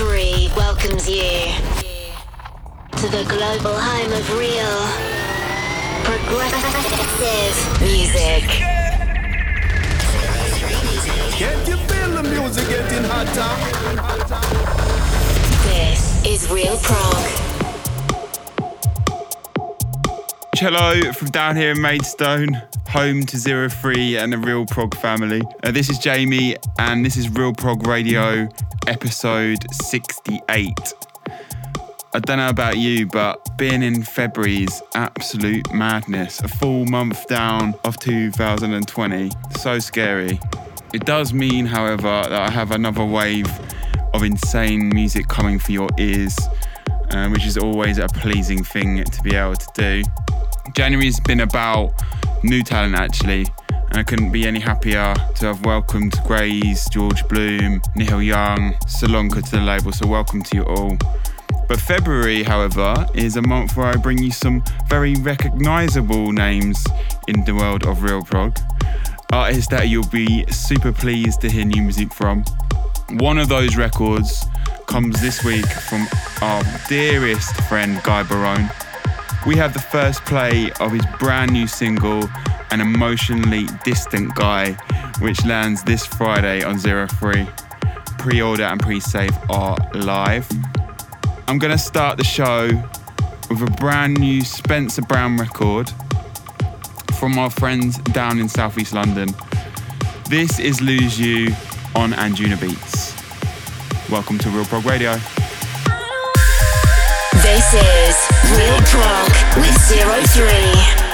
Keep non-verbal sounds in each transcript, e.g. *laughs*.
03 welcomes you to the global home of real progressive music. Can't you feel the music getting hotter? This is Real Prog. Hello from down here in Maidstone, home to Zero Three and the Real Prog family. Uh, this is Jamie, and this is Real Prog Radio, episode 68. I don't know about you, but being in February is absolute madness. A full month down of 2020. So scary. It does mean, however, that I have another wave of insane music coming for your ears, uh, which is always a pleasing thing to be able to do. January's been about new talent actually, and I couldn't be any happier to have welcomed Graze, George Bloom, Nihil Young, Salonka to the label, so welcome to you all. But February, however, is a month where I bring you some very recognisable names in the world of real prog. Artists that you'll be super pleased to hear new music from. One of those records comes this week from our dearest friend Guy Barone. We have the first play of his brand new single, An Emotionally Distant Guy, which lands this Friday on Zero Three. Pre order and pre save are live. I'm going to start the show with a brand new Spencer Brown record from our friends down in southeast London. This is Lose You on Anjunabeats. Welcome to Real Prog Radio. This is Real Prog with Zero Three.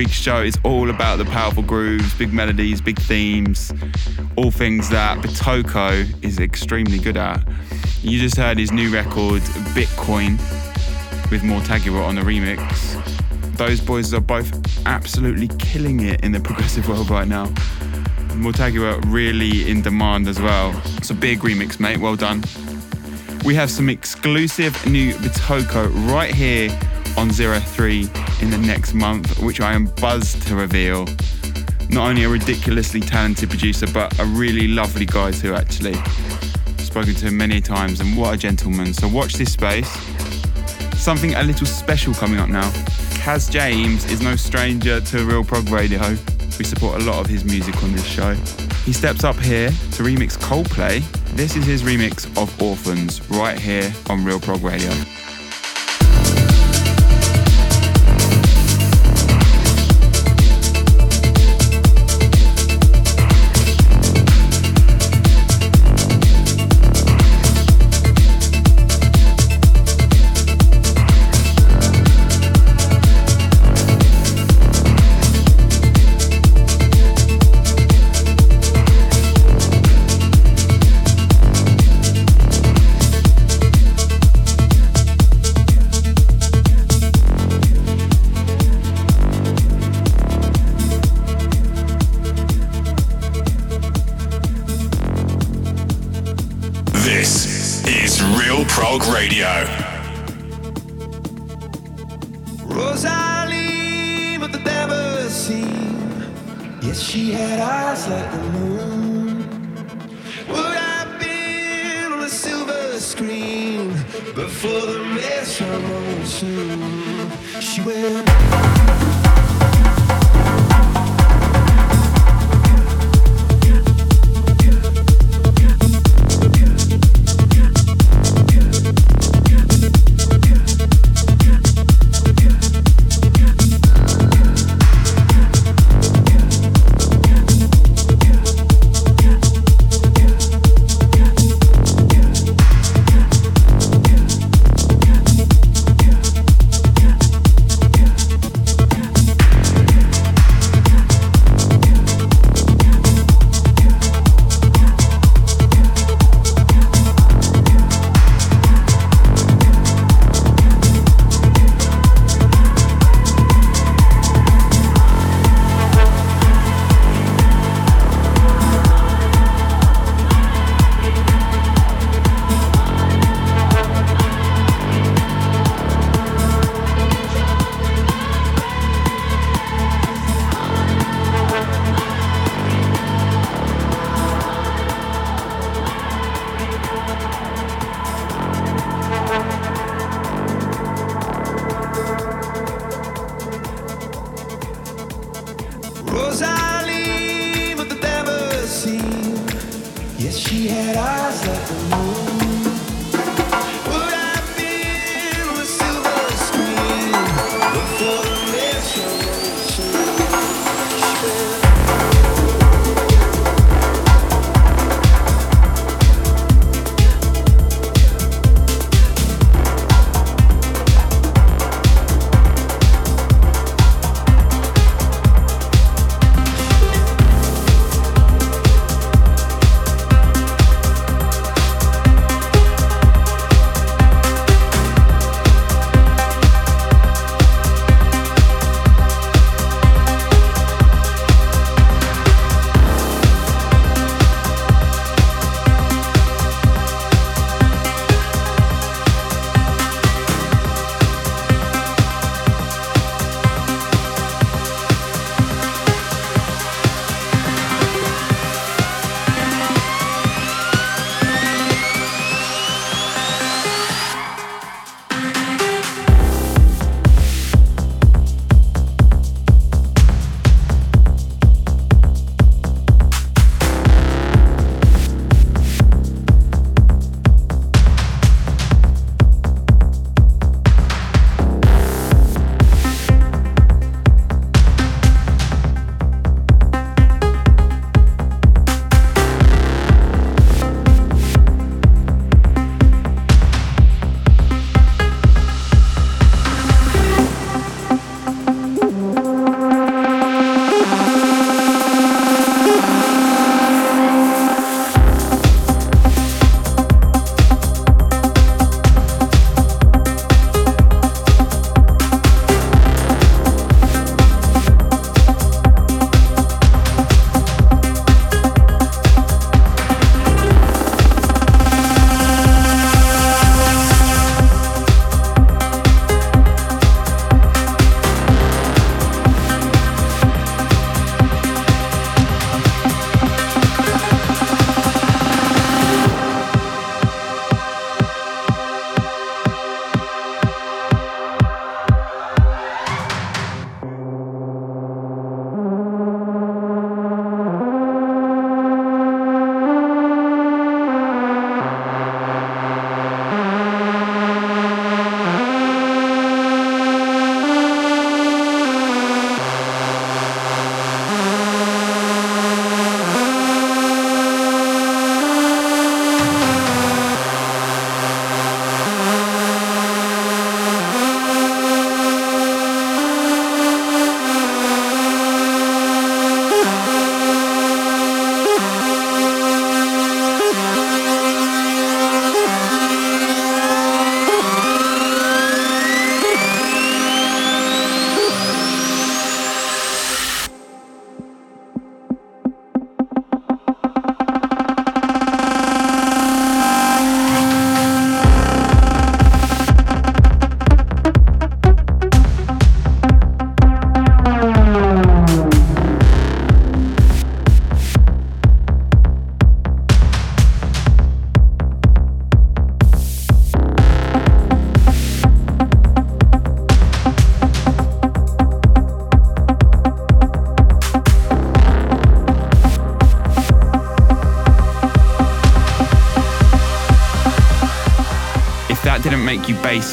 Week's show is all about the powerful grooves, big melodies, big themes, all things that Bitoko is extremely good at. You just heard his new record, Bitcoin, with Mortagua on the remix. Those boys are both absolutely killing it in the *laughs* progressive world right now. Mortagua really in demand as well. It's a big remix, mate. Well done. We have some exclusive new Bitoko right here on Zero Three in the next month, which I am buzzed to reveal. Not only a ridiculously talented producer, but a really lovely guy too, actually. Spoken to him many times, and what a gentleman. So watch this space. Something a little special coming up now. Kaz James is no stranger to Real Prog Radio. We support a lot of his music on this show. He steps up here to remix Coldplay. This is his remix of Orphans right here on Real Prog Radio.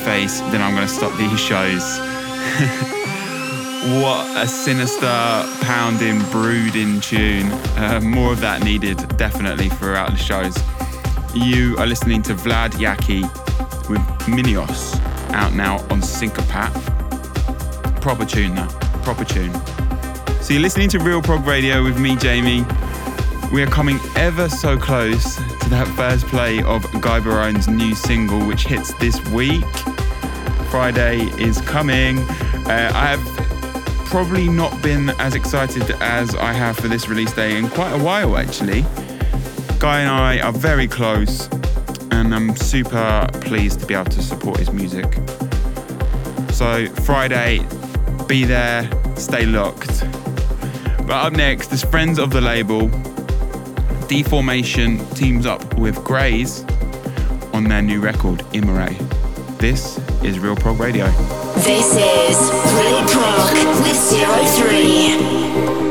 Face, then I'm going to stop these shows. *laughs* what a sinister, pounding, brooding tune. Uh, more of that needed, definitely, throughout the shows. You are listening to Vlad Yaki with Minios, out now on Sincopat. Proper tune, that. Proper tune. So you're listening to Real Prog Radio with me, Jamie. We are coming ever so close to that first play of Guy Barone's new single, which hits this week. Friday is coming. Uh, I have probably not been as excited as I have for this release day in quite a while, actually. Guy and I are very close, and I'm super pleased to be able to support his music. So, Friday, be there, stay locked. But up next, there's friends of the label. Deformation teams up with Grays on their new record, Immore. This is Real Prog Radio. This is Real Prog with Zero Three.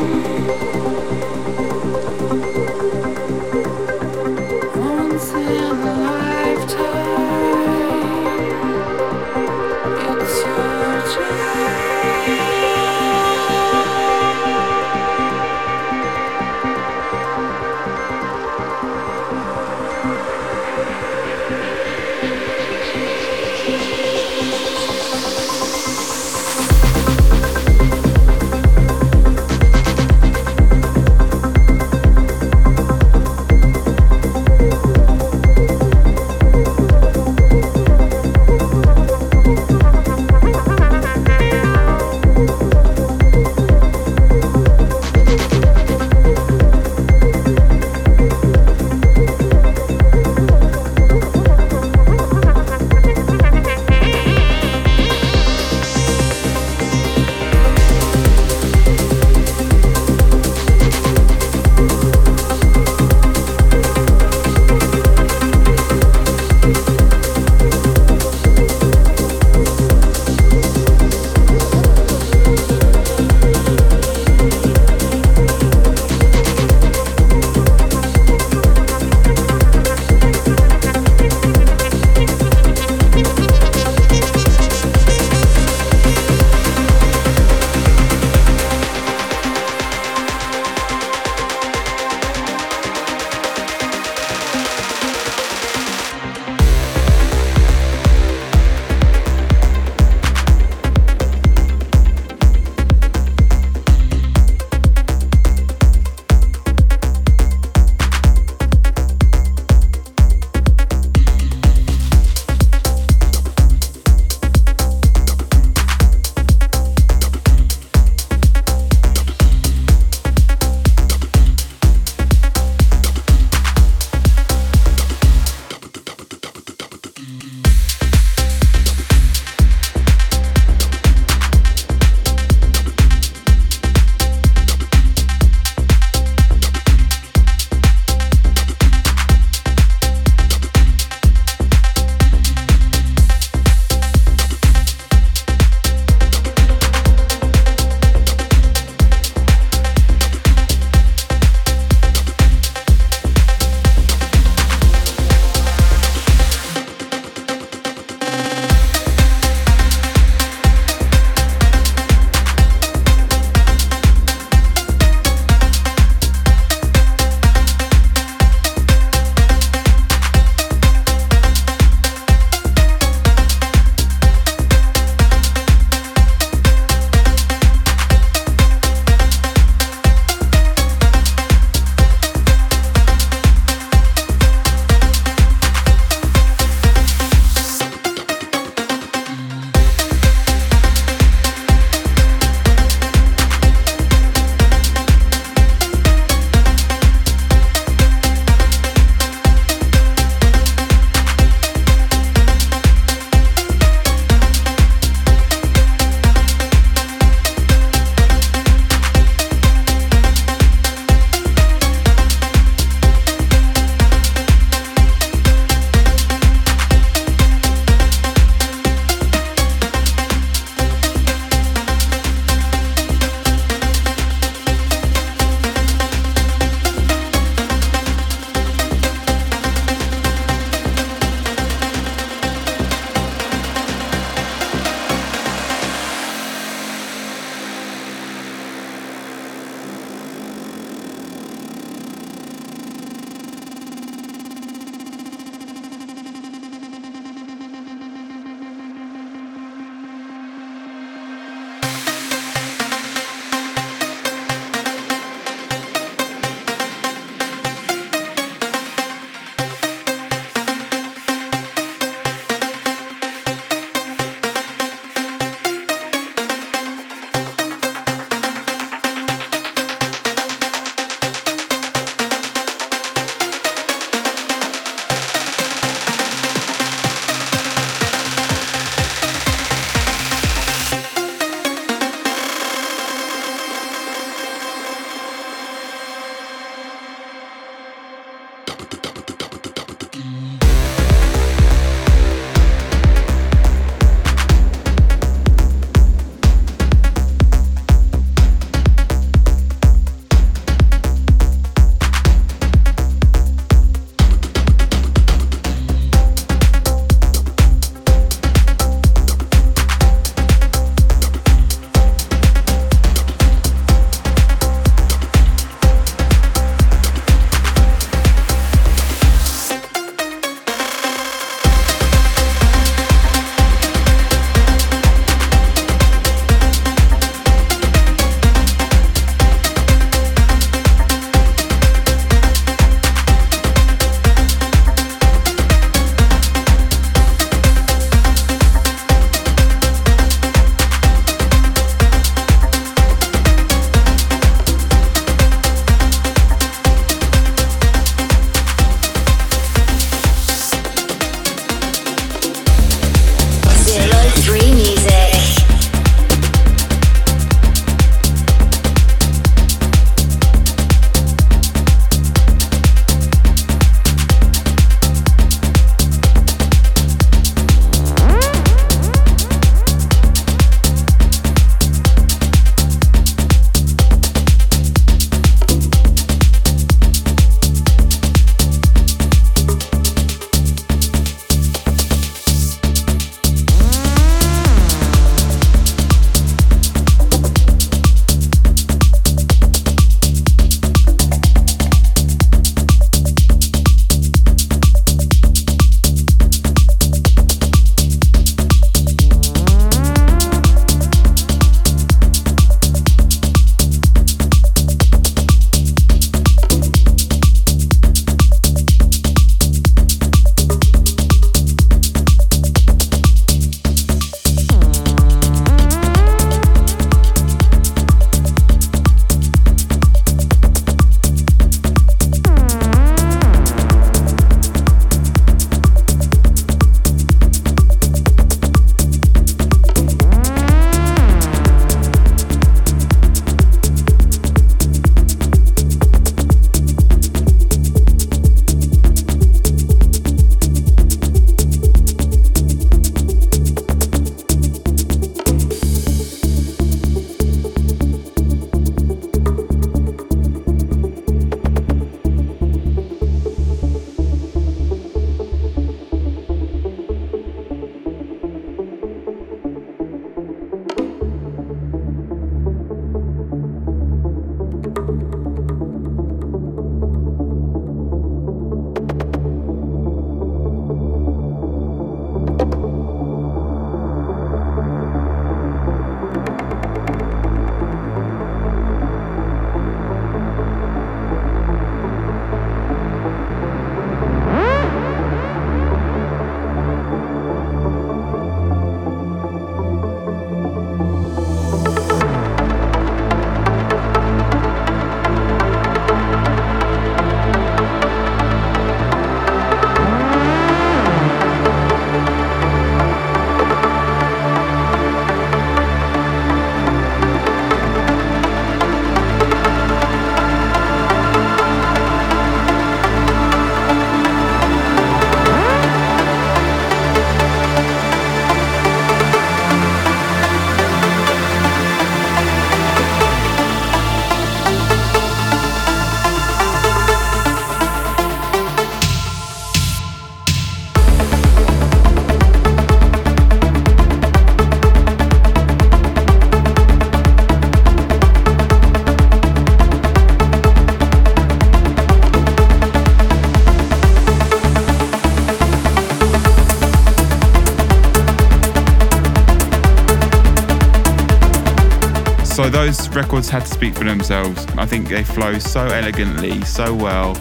Records had to speak for themselves. I think they flow so elegantly, so well,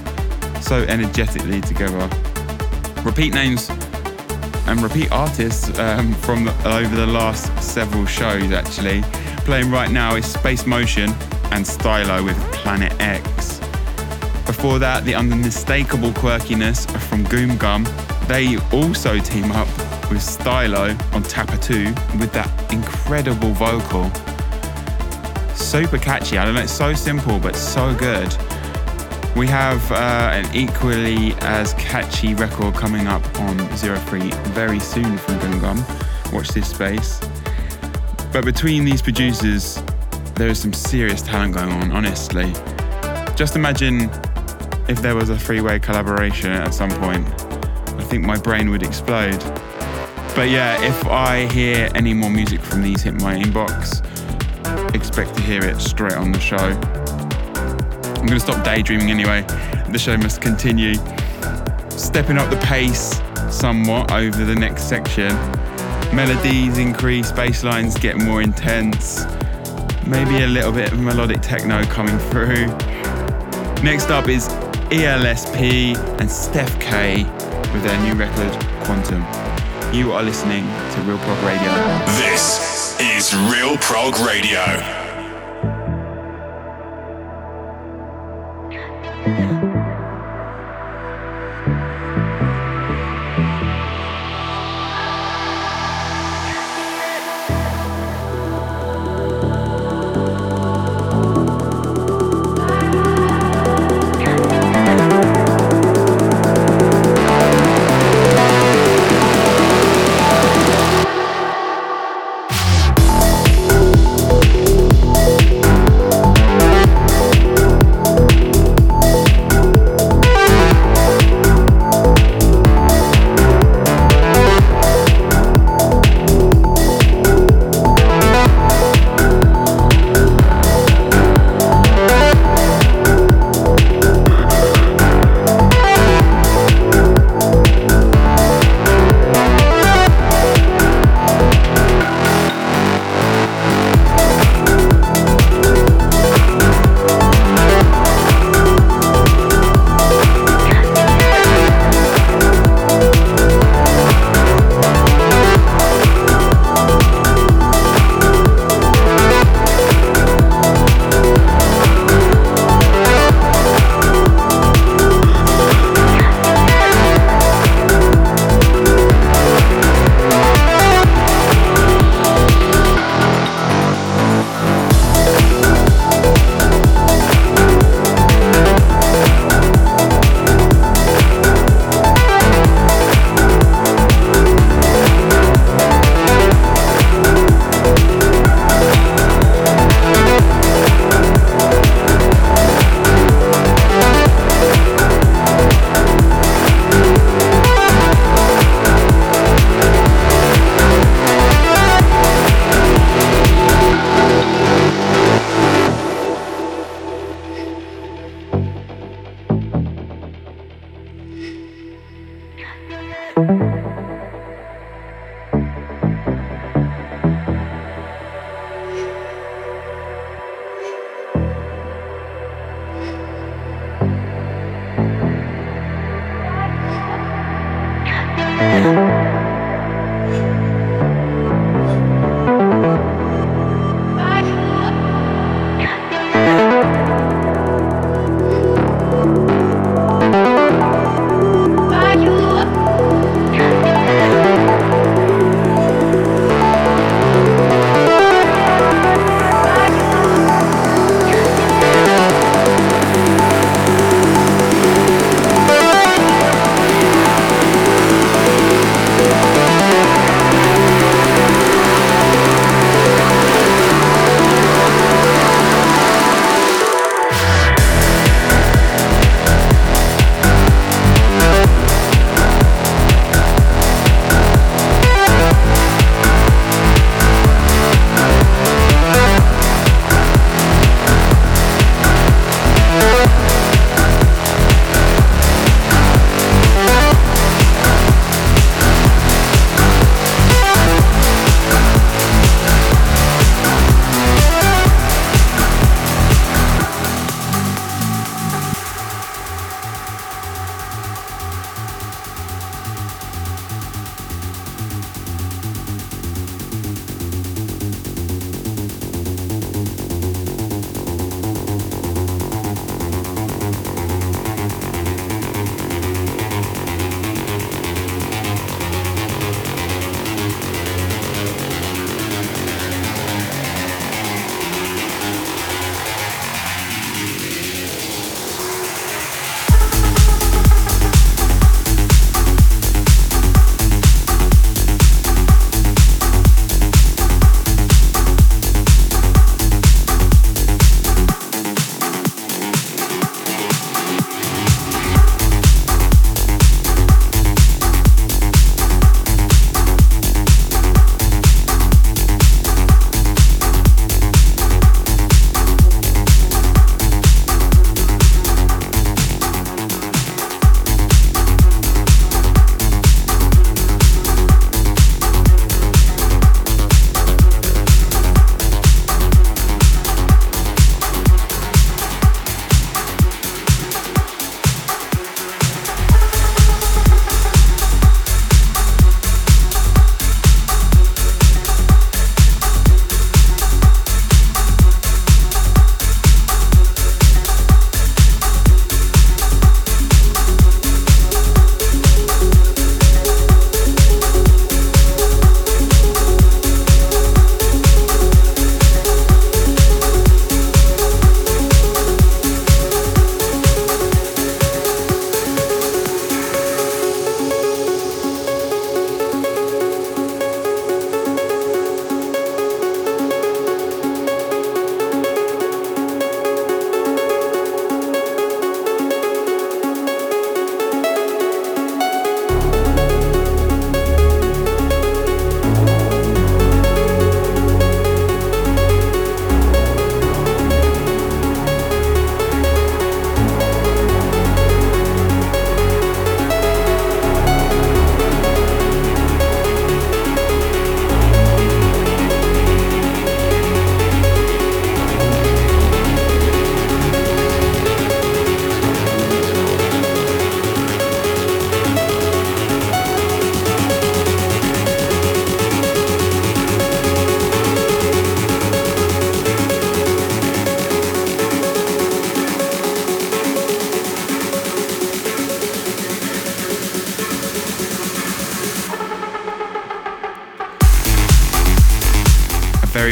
so energetically together. Repeat names and repeat artists um, from over the last several shows actually. Playing right now is Space Motion and Stylo with Planet X. Before that, the unmistakable quirkiness from Goom Gum. They also team up with Stylo on Tapper 2 with that incredible vocal. Super catchy, I don't know, it's so simple but so good. We have uh, an equally as catchy record coming up on Zero Three very soon from Goom Gum. Watch this space. But between these producers, there is some serious talent going on, honestly. Just imagine if there was a three way collaboration at some point. I think my brain would explode. But yeah, if I hear any more music from these hit my inbox, expect to hear it straight on the show. I'm going to stop daydreaming anyway. The show must continue. Stepping up the pace somewhat over the next section. Melodies increase, bass lines get more intense. Maybe a little bit of melodic techno coming through. Next up is ELSP and Steph K with their new record, Quantum. You are listening to Real Prog Radio. This is Real Prog Radio.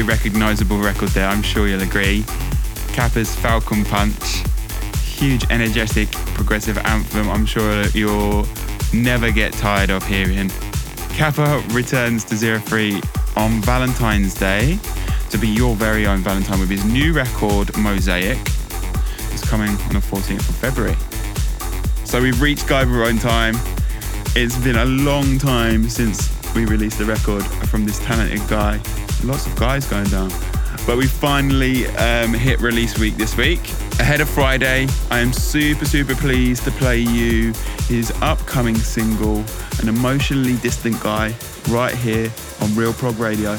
Very recognizable record there, I'm sure you'll agree. Kappa's Falcon Punch, huge, energetic, progressive anthem. I'm sure you'll never get tired of hearing. Kappa returns to Zero Three on Valentine's Day to be your very own Valentine with his new record, Mosaic. It's coming on the 14th of February. So we've reached Guyver own time. It's been a long time since we released the record from this talented guy. Lots of guys going down. But we finally um, hit release week this week. Ahead of Friday, I am super, super pleased to play you his upcoming single, An Emotionally Distant Guy, right here on Real Prog Radio.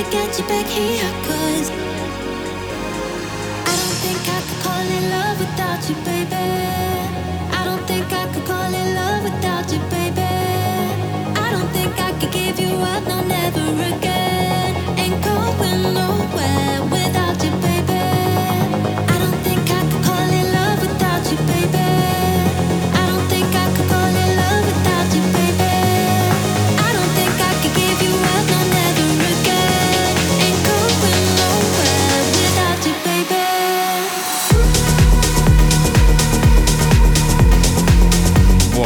Gotta get you back here, cause I don't think I could call it love without you, baby. I don't think I could call it love without you, baby. I don't think I could give you up, no, never again. Ain't going nowhere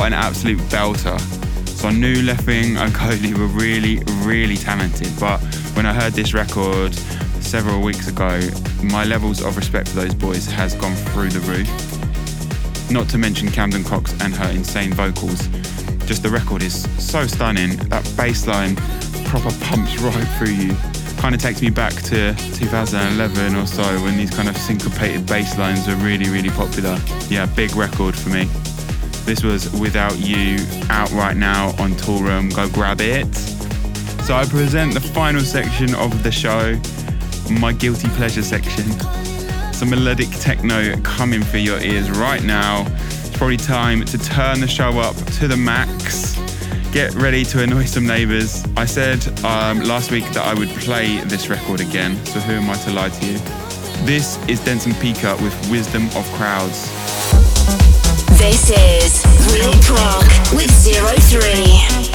An absolute belter. So I knew Left Wing and Kody were really, really talented, but when I heard this record several weeks ago, my levels of respect for those boys has gone through the roof. Not to mention Camden Cox and her insane vocals. Just the record is so stunning. That bass line proper pumps right through you. Kind of takes me back to 2011 or so when these kind of syncopated bass lines were really, really popular. Yeah, big record for me. This was Without You, out right now on Toolroom. Go grab it. So I present the final section of the show, my guilty pleasure section. Some melodic techno coming for your ears right now. It's probably time to turn the show up to the max. Get ready to annoy some neighbours. I said um, last week that I would play this record again, so who am I to lie to you? This is Denson Pika with Wisdom of Crowds. This is Real Prog with Zero Three.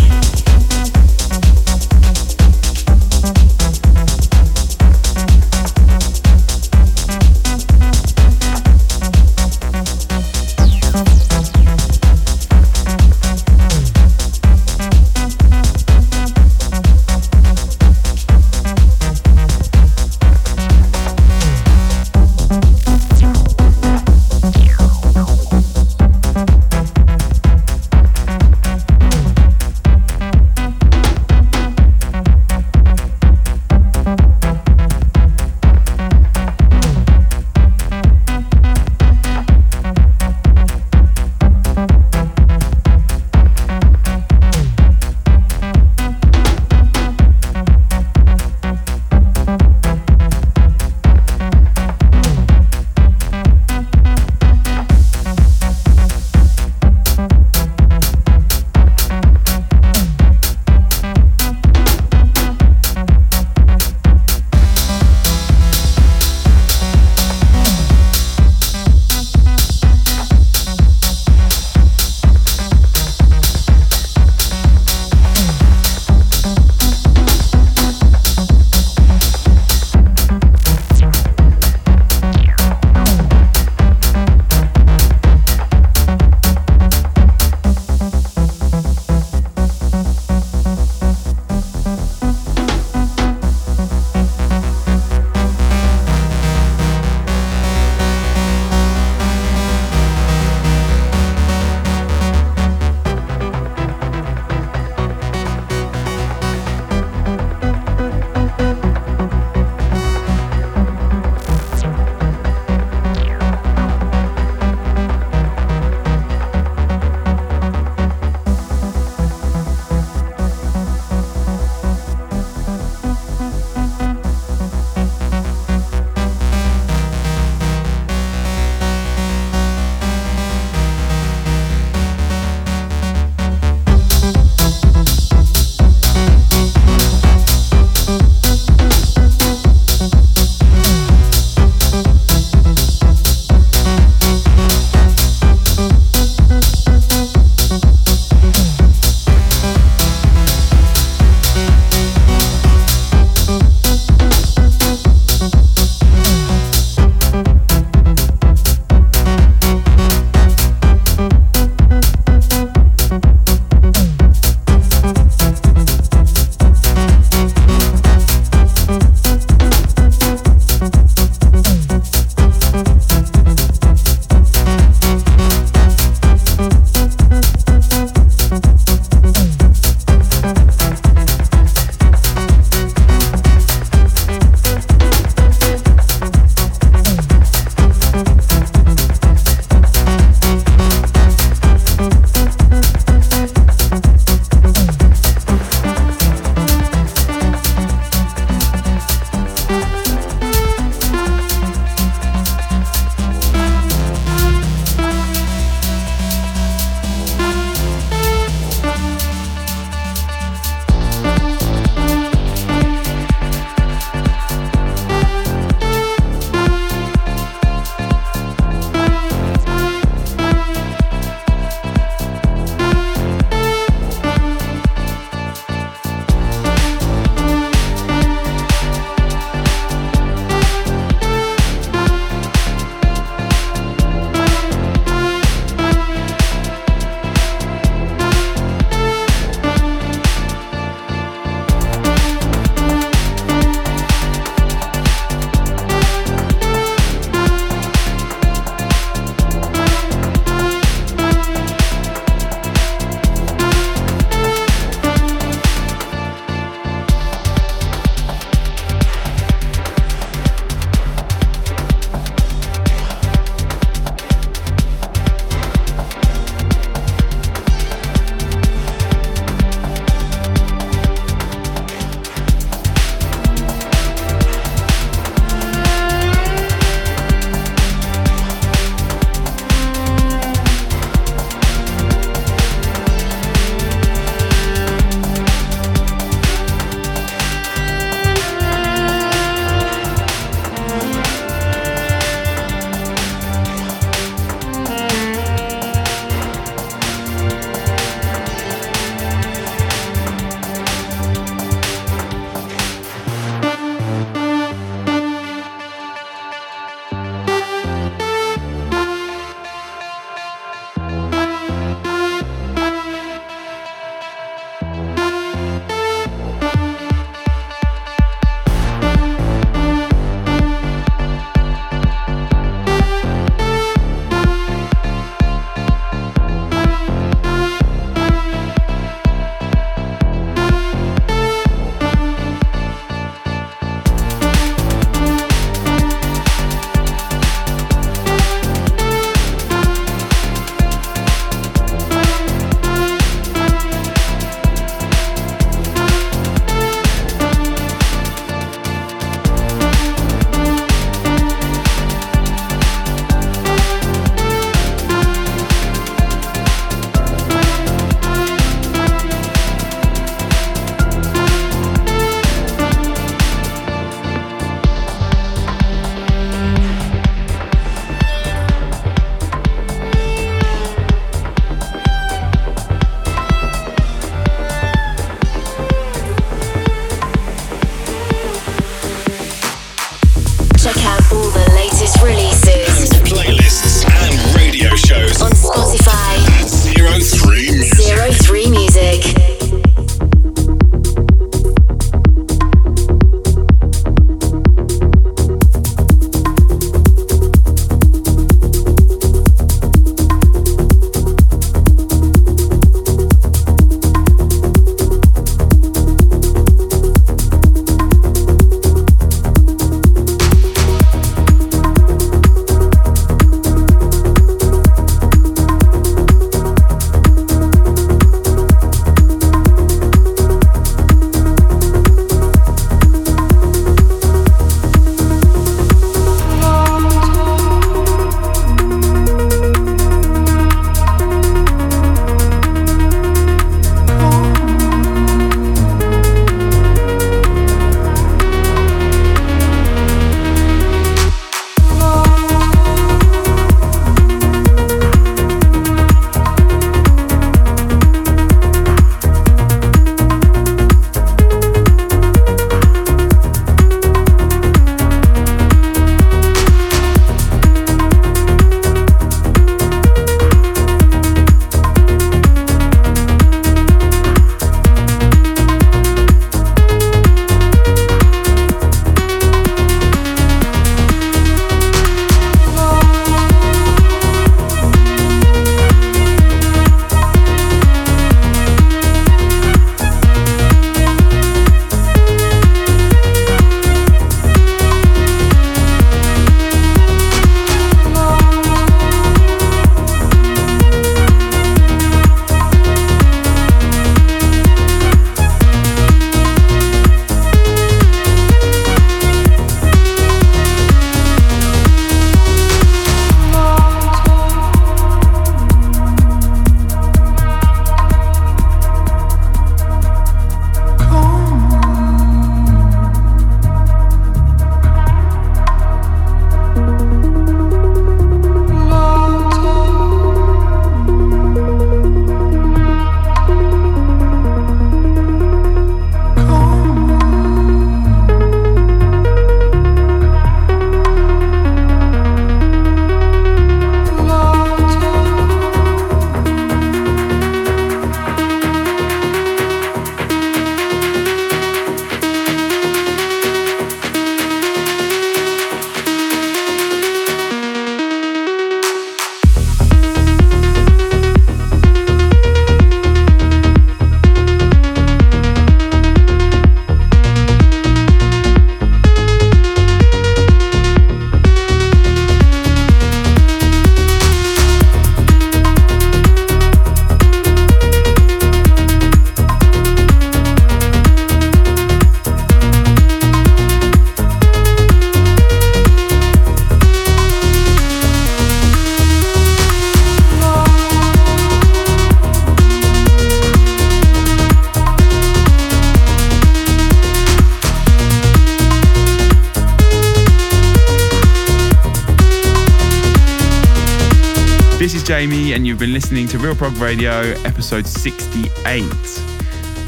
Prog Radio, episode 68.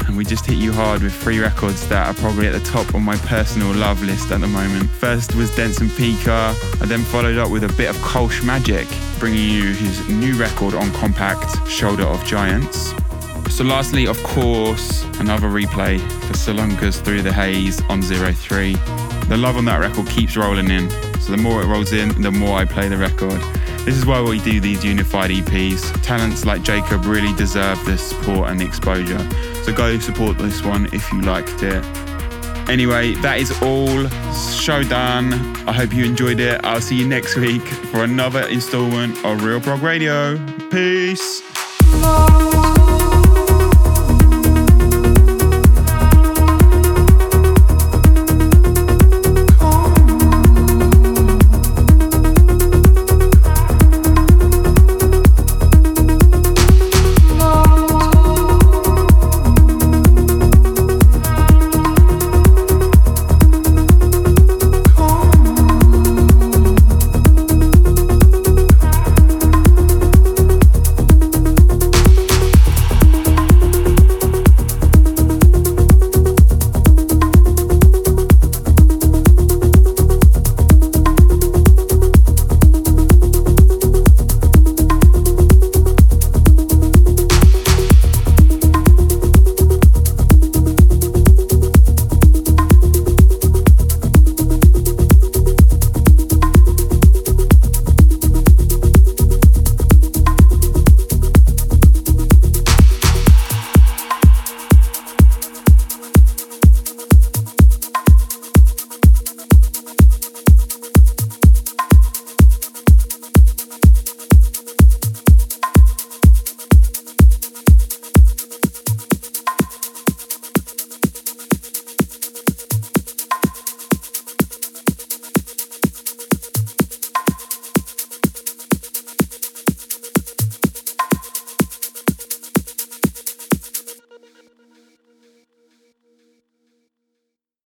And we just hit you hard with three records that are probably at the top of my personal love list at the moment. First was Denson Pika, I then followed up with a bit of Kolsch Magic, bringing you his new record on Kompakt, Shoulder of Giants. So, lastly, of course, another replay for Salonka's Through the Haze on 03. The love on that record keeps rolling in, so the more it rolls in, the more I play the record. This is why we do these unified EPs. Talents like Jacob really deserve the support and the exposure. So go support this one if you liked it. Anyway, that is all. Show done. I hope you enjoyed it. I'll see you next week for another installment of Real Prog Radio. Peace.